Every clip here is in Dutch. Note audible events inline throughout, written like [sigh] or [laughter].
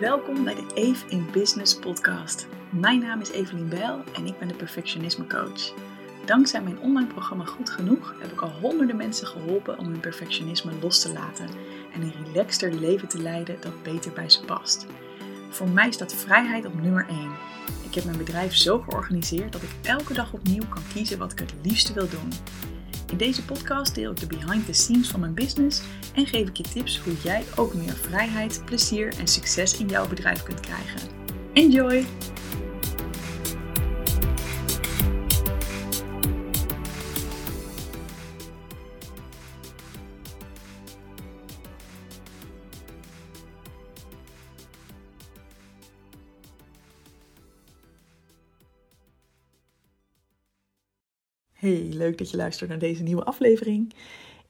Welkom bij de Eve in Business podcast. Mijn naam is Evelien Bijl en ik ben de perfectionisme coach. Dankzij mijn online programma Goed Genoeg heb ik al honderden mensen geholpen om hun perfectionisme los te laten en een relaxter leven te leiden dat beter bij ze past. Voor mij staat vrijheid op nummer 1. Ik heb mijn bedrijf zo georganiseerd dat ik elke dag opnieuw kan kiezen wat ik het liefste wil doen. In deze podcast deel ik de behind the scenes van mijn business en geef ik je tips hoe jij ook meer vrijheid, plezier en succes in jouw bedrijf kunt krijgen. Enjoy! Hey, leuk dat je luistert naar deze nieuwe aflevering.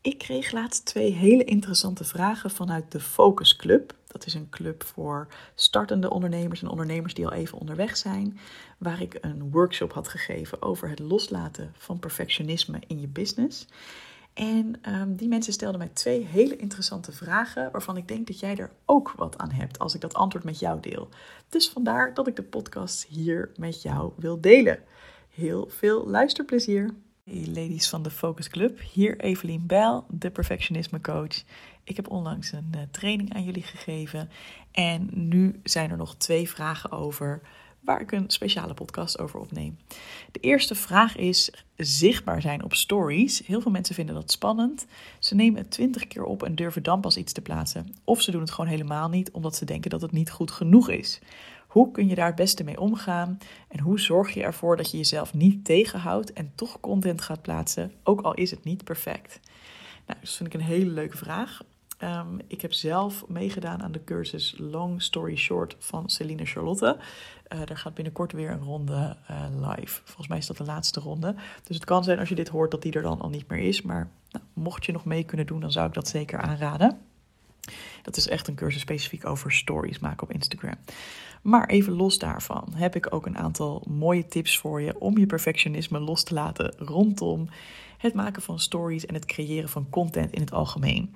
Ik kreeg laatst twee hele interessante vragen vanuit de Focus Club. Dat is een club voor startende ondernemers en ondernemers die al even onderweg zijn. Waar ik een workshop had gegeven over het loslaten van perfectionisme in je business. En um, die mensen stelden mij twee hele interessante vragen, waarvan ik denk dat jij er ook wat aan hebt als ik dat antwoord met jou deel. Dus vandaar dat ik de podcast hier met jou wil delen. Heel veel luisterplezier! Hey ladies van de Focus Club, hier Evelien Bijl, de perfectionisme coach. Ik heb onlangs een uh, training aan jullie gegeven en nu zijn er nog twee vragen over waar ik een speciale podcast over opneem. De eerste vraag is zichtbaar zijn op stories. Heel veel mensen vinden dat spannend. Ze nemen het twintig keer op en durven dan pas iets te plaatsen. Of ze doen het gewoon helemaal niet omdat ze denken dat het niet goed genoeg is. Hoe kun je daar het beste mee omgaan? En hoe zorg je ervoor dat je jezelf niet tegenhoudt en toch content gaat plaatsen, ook al is het niet perfect? Nou, dat vind ik een hele leuke vraag. Um, ik heb zelf meegedaan aan de cursus Long Story Short van Celine Charlotte. Uh, daar gaat binnenkort weer een ronde uh, live. Volgens mij is dat de laatste ronde. Dus het kan zijn als je dit hoort dat die er dan al niet meer is. Maar nou, mocht je nog mee kunnen doen, dan zou ik dat zeker aanraden. Dat is echt een cursus specifiek over stories maken op Instagram. Maar even los daarvan heb ik ook een aantal mooie tips voor je om je perfectionisme los te laten rondom het maken van stories en het creëren van content in het algemeen.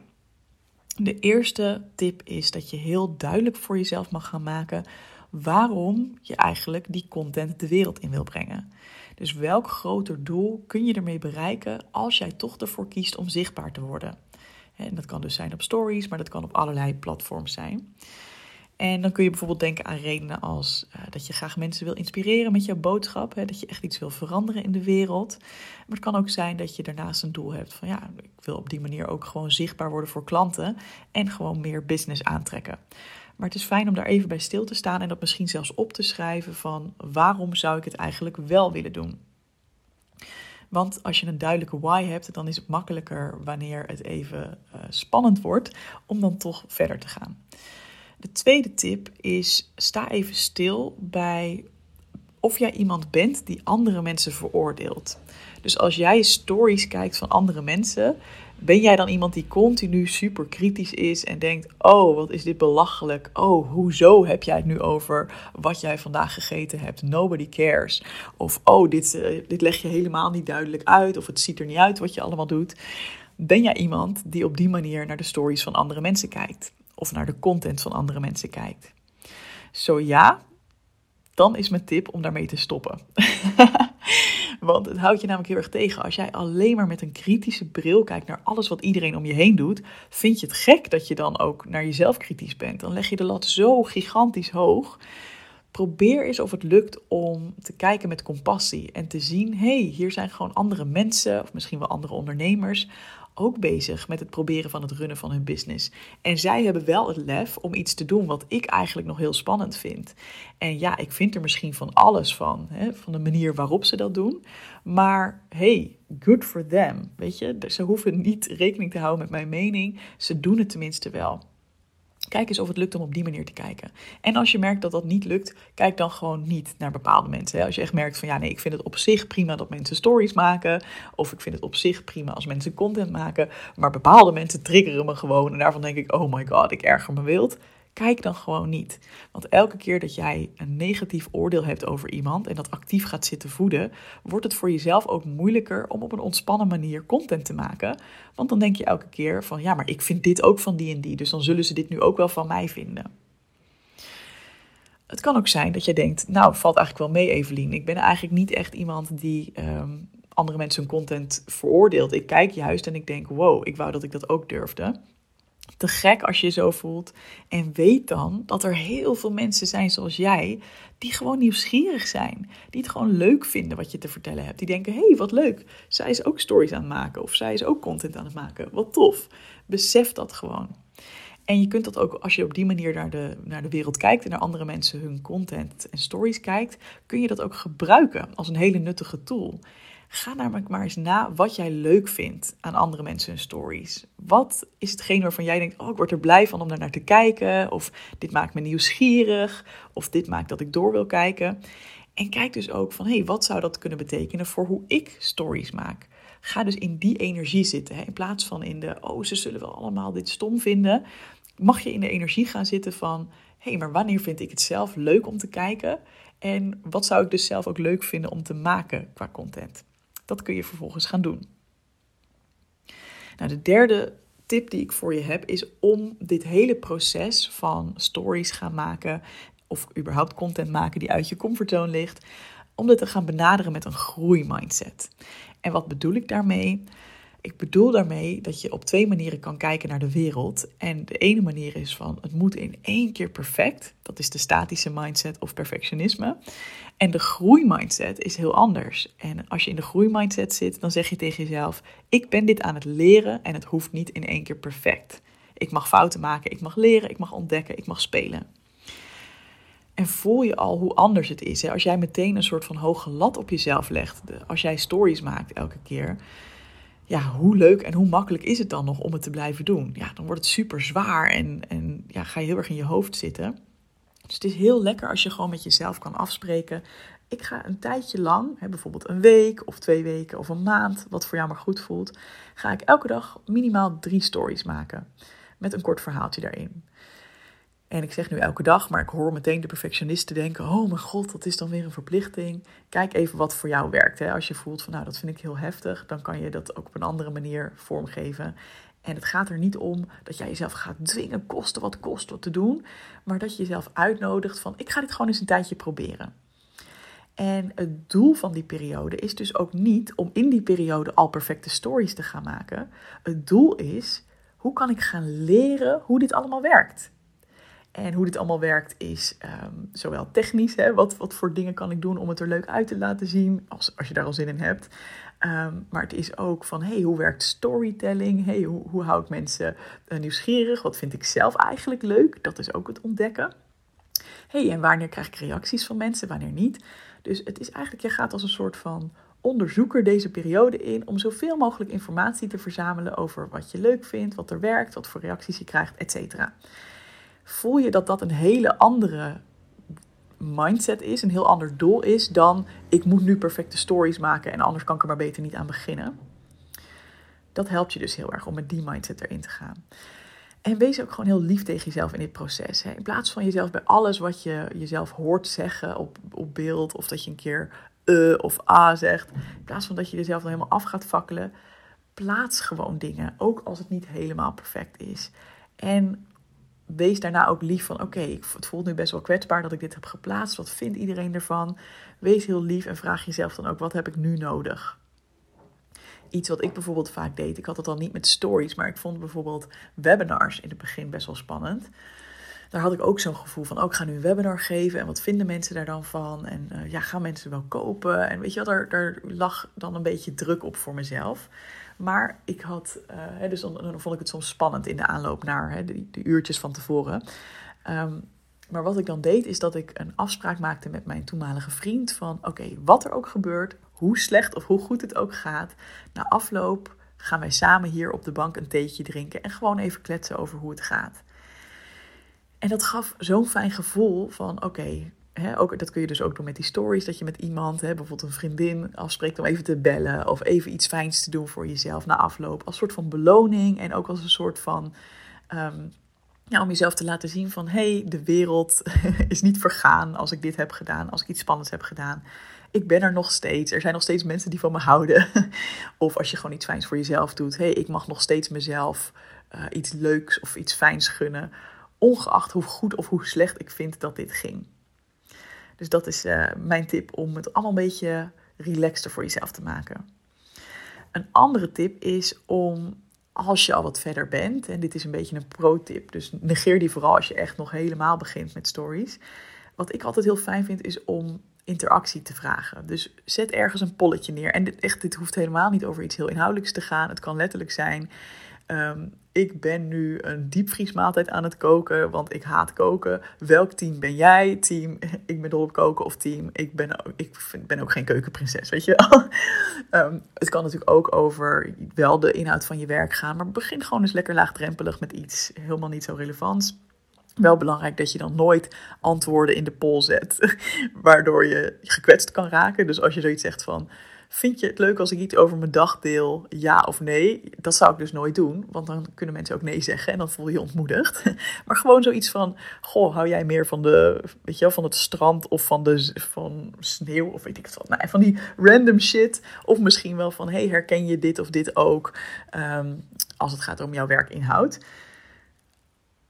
De eerste tip is dat je heel duidelijk voor jezelf mag gaan maken waarom je eigenlijk die content de wereld in wil brengen. Dus welk groter doel kun je ermee bereiken als jij toch ervoor kiest om zichtbaar te worden? En dat kan dus zijn op stories, maar dat kan op allerlei platforms zijn. En dan kun je bijvoorbeeld denken aan redenen als uh, dat je graag mensen wil inspireren met jouw boodschap, hè, dat je echt iets wil veranderen in de wereld. Maar het kan ook zijn dat je daarnaast een doel hebt van ja, ik wil op die manier ook gewoon zichtbaar worden voor klanten en gewoon meer business aantrekken. Maar het is fijn om daar even bij stil te staan en dat misschien zelfs op te schrijven van waarom zou ik het eigenlijk wel willen doen. Want als je een duidelijke why hebt, dan is het makkelijker wanneer het even uh, spannend wordt om dan toch verder te gaan. De tweede tip is: sta even stil bij of jij iemand bent die andere mensen veroordeelt. Dus als jij stories kijkt van andere mensen, ben jij dan iemand die continu super kritisch is en denkt: Oh, wat is dit belachelijk? Oh, hoezo heb jij het nu over wat jij vandaag gegeten hebt? Nobody cares. Of oh, dit, uh, dit leg je helemaal niet duidelijk uit. Of het ziet er niet uit wat je allemaal doet. Ben jij iemand die op die manier naar de stories van andere mensen kijkt? Of naar de content van andere mensen kijkt? Zo ja, dan is mijn tip om daarmee te stoppen. [laughs] Want het houdt je namelijk heel erg tegen. Als jij alleen maar met een kritische bril kijkt naar alles wat iedereen om je heen doet, vind je het gek dat je dan ook naar jezelf kritisch bent. Dan leg je de lat zo gigantisch hoog. Probeer eens of het lukt om te kijken met compassie en te zien: hé, hey, hier zijn gewoon andere mensen, of misschien wel andere ondernemers, ook bezig met het proberen van het runnen van hun business. En zij hebben wel het lef om iets te doen wat ik eigenlijk nog heel spannend vind. En ja, ik vind er misschien van alles van, hè, van de manier waarop ze dat doen. Maar hey, good for them. Weet je, ze hoeven niet rekening te houden met mijn mening. Ze doen het tenminste wel. Kijk eens of het lukt om op die manier te kijken. En als je merkt dat dat niet lukt, kijk dan gewoon niet naar bepaalde mensen. Als je echt merkt van ja, nee, ik vind het op zich prima dat mensen stories maken. Of ik vind het op zich prima als mensen content maken. Maar bepaalde mensen triggeren me gewoon. En daarvan denk ik, oh my god, ik erger me wild. Kijk dan gewoon niet. Want elke keer dat jij een negatief oordeel hebt over iemand en dat actief gaat zitten voeden, wordt het voor jezelf ook moeilijker om op een ontspannen manier content te maken. Want dan denk je elke keer van ja, maar ik vind dit ook van die en die, dus dan zullen ze dit nu ook wel van mij vinden. het kan ook zijn dat je denkt, nou, valt eigenlijk wel mee, Evelien. Ik ben eigenlijk niet echt iemand die ehm, andere mensen hun content veroordeelt. Ik kijk juist en ik denk, wow, ik wou dat ik dat ook durfde. Te gek als je je zo voelt. En weet dan dat er heel veel mensen zijn zoals jij, die gewoon nieuwsgierig zijn. Die het gewoon leuk vinden wat je te vertellen hebt. Die denken, hey, wat leuk. Zij is ook stories aan het maken. Of zij is ook content aan het maken. Wat tof. Besef dat gewoon. En je kunt dat ook, als je op die manier naar de, naar de wereld kijkt en naar andere mensen hun content en stories kijkt, kun je dat ook gebruiken als een hele nuttige tool. Ga namelijk maar eens na wat jij leuk vindt aan andere mensen hun stories. Wat is hetgeen waarvan jij denkt, oh ik word er blij van om daar naar te kijken, of dit maakt me nieuwsgierig, of dit maakt dat ik door wil kijken. En kijk dus ook van, hey, wat zou dat kunnen betekenen voor hoe ik stories maak? Ga dus in die energie zitten. Hè? In plaats van in de, oh, ze zullen wel allemaal dit stom vinden. Mag je in de energie gaan zitten van, hey, maar wanneer vind ik het zelf leuk om te kijken? En wat zou ik dus zelf ook leuk vinden om te maken qua content? Dat kun je vervolgens gaan doen. Nou, de derde tip die ik voor je heb is om dit hele proces van stories gaan maken of überhaupt content maken die uit je comfortzone ligt, om dit te gaan benaderen met een groeimindset. En wat bedoel ik daarmee? Ik bedoel daarmee dat je op twee manieren kan kijken naar de wereld. En de ene manier is van het moet in één keer perfect. Dat is de statische mindset of perfectionisme. En de groeimindset is heel anders. En als je in de groeimindset zit, dan zeg je tegen jezelf: Ik ben dit aan het leren en het hoeft niet in één keer perfect. Ik mag fouten maken, ik mag leren, ik mag ontdekken, ik mag spelen. En voel je al hoe anders het is. Hè? Als jij meteen een soort van hoge lat op jezelf legt, als jij stories maakt elke keer, ja, hoe leuk en hoe makkelijk is het dan nog om het te blijven doen? Ja, dan wordt het super zwaar en, en ja, ga je heel erg in je hoofd zitten. Dus het is heel lekker als je gewoon met jezelf kan afspreken. Ik ga een tijdje lang, hè, bijvoorbeeld een week of twee weken of een maand, wat voor jou maar goed voelt, ga ik elke dag minimaal drie stories maken. Met een kort verhaaltje daarin. En ik zeg nu elke dag, maar ik hoor meteen de perfectionisten denken: Oh mijn god, dat is dan weer een verplichting. Kijk even wat voor jou werkt. Als je voelt van nou, dat vind ik heel heftig, dan kan je dat ook op een andere manier vormgeven. En het gaat er niet om dat jij jezelf gaat dwingen, kosten wat kost, wat te doen. Maar dat je jezelf uitnodigt van: Ik ga dit gewoon eens een tijdje proberen. En het doel van die periode is dus ook niet om in die periode al perfecte stories te gaan maken. Het doel is: hoe kan ik gaan leren hoe dit allemaal werkt? En hoe dit allemaal werkt is ehm, zowel technisch, hè, wat, wat voor dingen kan ik doen om het er leuk uit te laten zien, als, als je daar al zin in hebt. Ehm, maar het is ook van, hey, hoe werkt storytelling? Hey, hoe, hoe hou ik mensen uh, nieuwsgierig? Wat vind ik zelf eigenlijk leuk? Dat is ook het ontdekken. hey, en wanneer krijg ik reacties van mensen, wanneer niet? Dus het is eigenlijk, je gaat als een soort van onderzoeker deze periode in om zoveel mogelijk informatie te verzamelen over wat je leuk vindt, wat er werkt, wat voor reacties je krijgt, et cetera voel je dat dat een hele andere mindset is, een heel ander doel is dan ik moet nu perfecte stories maken en anders kan ik er maar beter niet aan beginnen. Dat helpt je dus heel erg om met die mindset erin te gaan. En wees ook gewoon heel lief tegen jezelf in dit proces. In plaats van jezelf bij alles wat je jezelf hoort zeggen op, op beeld, of dat je een keer uh of a zegt, in plaats van dat je jezelf dan helemaal af gaat fakkelen, plaats gewoon dingen, ook als het niet helemaal perfect is. En wees daarna ook lief van: oké, het voelt nu best wel kwetsbaar dat ik dit heb geplaatst. Wat vindt iedereen ervan? Wees heel lief en vraag jezelf dan ook: wat heb ik nu nodig? Iets wat ik bijvoorbeeld vaak deed. Ik had het al niet met stories, maar ik vond bijvoorbeeld webinars in het begin best wel spannend. Daar had ik ook zo'n gevoel van: oh, ik ga nu een webinar geven en wat vinden mensen daar dan van? En uh, ja, gaan mensen wel kopen? En weet je wel, daar, daar lag dan een beetje druk op voor mezelf. Maar ik had, uh, dus dan, vond ik het soms spannend in de aanloop naar de, de, uurtjes van tevoren. Um, maar wat ik dan deed, is dat ik een afspraak maakte met mijn toenmalige vriend van oké, wat er ook gebeurt, hoe slecht of hoe goed het ook gaat, na afloop gaan wij samen hier op de bank een theetje drinken en gewoon even kletsen over hoe het gaat. En dat gaf zo'n fijn gevoel van oké, ook, dat kun je dus ook doen met die stories. Dat je met iemand, bijvoorbeeld een vriendin, afspreekt om even te bellen. Of even iets fijns te doen voor jezelf na afloop. Als soort van beloning. En ook als een soort van. Um, ja, om jezelf te laten zien van hey, de wereld [laughs] is niet vergaan als ik dit heb gedaan, als ik iets spannends heb gedaan. Ik ben er nog steeds. Er zijn nog steeds mensen die van me houden. [laughs] of als je gewoon iets fijns voor jezelf doet. Hey, ik mag nog steeds mezelf uh, iets leuks of iets fijns gunnen. Ongeacht hoe goed of hoe slecht ik vind dat dit ging. Dus dat is uh, mijn tip om het allemaal een beetje relaxter voor jezelf te maken. Een andere tip is om als je al wat verder bent, en dit is een beetje een pro-tip, dus negeer die vooral als je echt nog helemaal begint met stories. Wat ik altijd heel fijn vind, is om interactie te vragen. Dus zet ergens een polletje neer. En dit, echt, dit hoeft helemaal niet over iets heel inhoudelijks te gaan. Het kan letterlijk zijn. Ehm, ik ben nu een diepvriesmaaltijd aan het koken, want ik haat koken. Welk team ben jij? Team, [laughs] ik ben dol op koken of team, ik ben, ik ben ook geen keukenprinses, weet je um, [laughs] het kan natuurlijk ook over wel de inhoud van je werk gaan, maar begin gewoon eens lekker laagdrempelig met iets helemaal niet zo relevants. Wel belangrijk dat je dan nooit antwoorden in de poll zet, [laughs] waardoor je gekwetst kan raken. Dus als je zoiets zegt van, vind je het leuk als ik iets over mijn dag deel, ja of nee? Dat zou ik dus nooit doen, want dan kunnen mensen ook nee zeggen en dan voel je je ontmoedigd. [laughs] Maar gewoon zoiets van, goh, hou jij meer van, de, weet je wel, van het strand of van, de, van sneeuw of weet ik wat. Nou, van die random shit. Of misschien wel van, hey, herken je dit of dit ook? Ehm, als het gaat om jouw werkinhoud.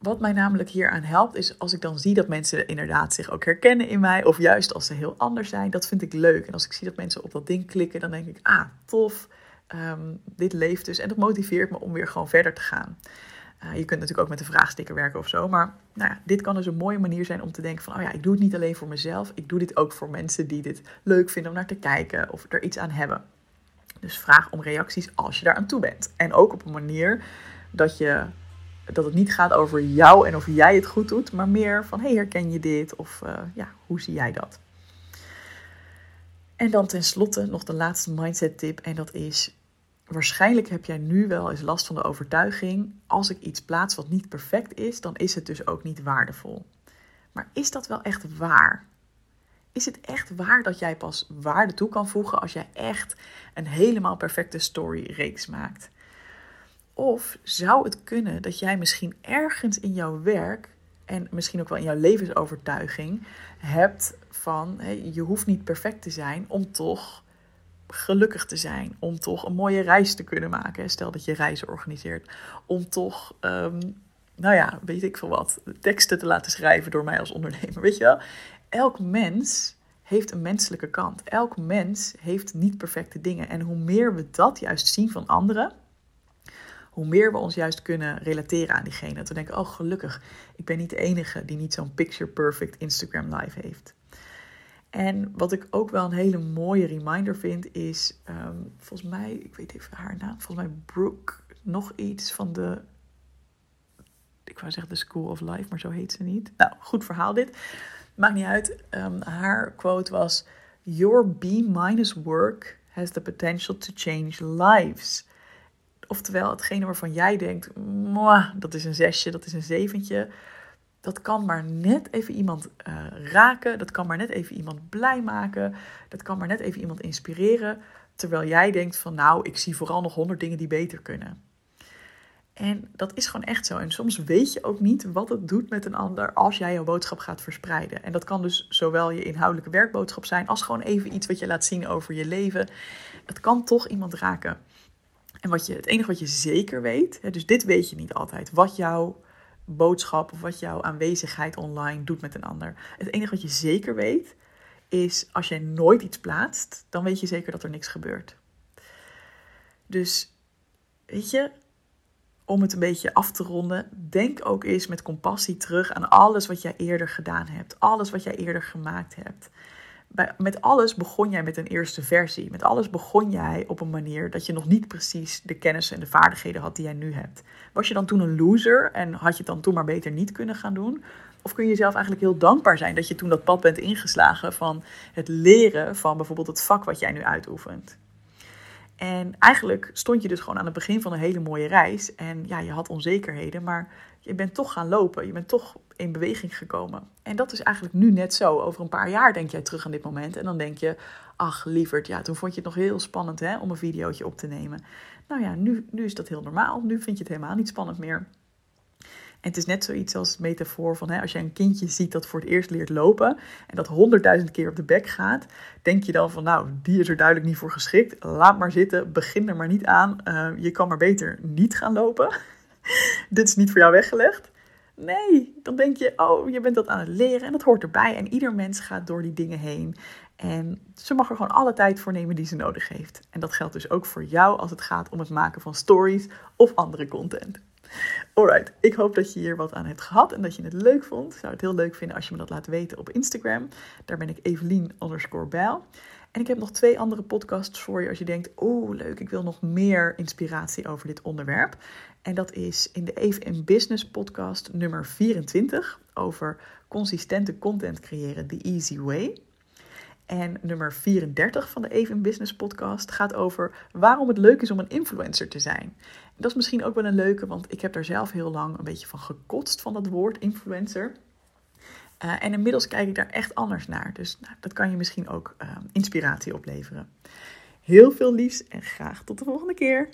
Wat mij namelijk hier aan helpt, is als ik dan zie dat mensen inderdaad zich ook herkennen in mij, of juist als ze heel anders zijn, dat vind ik leuk. En als ik zie dat mensen op dat ding klikken, dan denk ik, ah, tof, ehm, dit leeft dus. En dat motiveert me om weer gewoon verder te gaan. Uh, je kunt natuurlijk ook met de vraagsticker werken of zo, maar nou ja, dit kan dus een mooie manier zijn om te denken van, oh ja, ik doe het niet alleen voor mezelf, ik doe dit ook voor mensen die dit leuk vinden om naar te kijken of er iets aan hebben. Dus vraag om reacties als je daar aan toe bent. En ook op een manier dat je dat het niet gaat over jou en of jij het goed doet, maar meer van hey, herken je dit? Of uh, ja, hoe zie jij dat? En dan tenslotte nog de laatste mindset tip en dat is waarschijnlijk heb jij nu wel eens last van de overtuiging als ik iets plaats wat niet perfect is, dan is het dus ook niet waardevol. Maar is dat wel echt waar? Is het echt waar dat jij pas waarde toe kan voegen als jij echt een helemaal perfecte story reeks maakt? Of zou het kunnen dat jij misschien ergens in jouw werk en misschien ook wel in jouw levensovertuiging hebt van je hoeft niet perfect te zijn om toch gelukkig te zijn, om toch een mooie reis te kunnen maken. Stel dat je reizen organiseert, om toch, um, nou ja, weet ik veel wat, teksten te laten schrijven door mij als ondernemer. Weet je wel, elk mens heeft een menselijke kant. Elk mens heeft niet perfecte dingen. En hoe meer we dat juist zien van anderen, hoe meer we ons juist kunnen relateren aan diegene. Dat we denken, oh gelukkig, ik ben niet de enige die niet zo'n picture perfect Instagram live heeft. En wat ik ook wel een hele mooie reminder vind, is ehm, volgens mij, ik weet even haar naam, volgens mij Brooke, nog iets van de, ik wou zeggen de School of Life, maar zo heet ze niet. Nou, goed verhaal dit. Maakt niet uit. Ehm, haar quote was: Your B minus work has the potential to change lives. Oftewel, hetgene waarvan jij denkt, dat is een zesje, dat is een zeventje. Dat kan maar net even iemand uh, raken. Dat kan maar net even iemand blij maken. Dat kan maar net even iemand inspireren. Terwijl jij denkt van nou, ik zie vooral nog honderd dingen die beter kunnen. En dat is gewoon echt zo. En soms weet je ook niet wat het doet met een ander als jij jouw boodschap gaat verspreiden. En dat kan dus zowel je inhoudelijke werkboodschap zijn als gewoon even iets wat je laat zien over je leven. Het kan toch iemand raken. En wat je, het enige wat je zeker weet, hè, dus dit weet je niet altijd, wat jouw boodschap of wat jouw aanwezigheid online doet met een ander. Het enige wat je zeker weet, is als jij nooit iets plaatst, dan weet je zeker dat er niks gebeurt. Dus weet je, om het een beetje af te ronden, denk ook eens met compassie terug aan alles wat jij eerder gedaan hebt, alles wat jij eerder gemaakt hebt met alles begon jij met een eerste versie. Met alles begon jij op een manier dat je nog niet precies de kennis en de vaardigheden had die jij nu hebt. Was je dan toen een loser en had je het dan toen maar beter niet kunnen gaan doen? Of kun je jezelf eigenlijk heel dankbaar zijn dat je toen dat pad bent ingeslagen van het leren van bijvoorbeeld het vak wat jij nu uitoefent? En eigenlijk stond je dus gewoon aan het begin van een hele mooie reis. En ja, je had onzekerheden, maar je bent toch gaan lopen. Je bent toch in beweging gekomen. En dat is eigenlijk nu net zo. Over een paar jaar denk jij terug aan dit moment. En dan denk je, ach lieverd, ja, toen vond je het nog heel spannend hè, om een videootje op te nemen. Nou ja, nu, nu is dat heel normaal. Nu vind je het helemaal niet spannend meer. En het is net zoiets als metafoor van hè, als je een kindje ziet dat voor het eerst leert lopen en dat honderdduizend keer op de bek gaat, denk je dan van nou, die is er duidelijk niet voor geschikt. Laat maar zitten, begin er maar niet aan. Uh, je kan maar beter niet gaan lopen. [laughs] Dit is niet voor jou weggelegd. Nee, dan denk je, oh, je bent dat aan het leren en dat hoort erbij. En ieder mens gaat door die dingen heen. En ze mag er gewoon alle tijd voor nemen die ze nodig heeft. En dat geldt dus ook voor jou als het gaat om het maken van stories of andere content. Alright, ik hoop dat je hier wat aan hebt gehad en dat je het leuk vond. Ik zou het heel leuk vinden als je me dat laat weten op Instagram. Daar ben ik Evelien underscore. En ik heb nog twee andere podcasts voor je als je denkt, oh leuk, ik wil nog meer inspiratie over dit onderwerp. En dat is in de Even in Business podcast nummer 24 over consistente content creëren, the easy way. En nummer 34 van de Even in Business podcast gaat over waarom het leuk is om een influencer te zijn. dat is misschien ook wel een leuke, want ik heb daar zelf heel lang een beetje van gekotst van dat woord influencer. Uh, en inmiddels kijk ik daar echt anders naar. Dus nou, dat kan je misschien ook uh, inspiratie opleveren. Heel veel liefs en graag tot de volgende keer.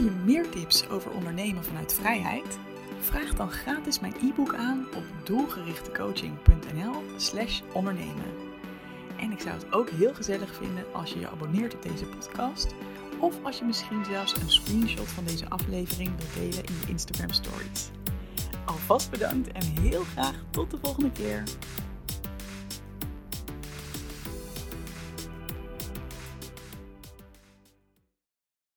Wil je meer tips over ondernemen vanuit vrijheid? Vraag dan gratis mijn e-book aan op doelgerichtecoaching.nl/slash ondernemen. En ik zou het ook heel gezellig vinden als je je abonneert op deze podcast. Of als je misschien zelfs een screenshot van deze aflevering wilt delen in je Instagram stories. Alvast bedankt en heel graag tot de volgende keer.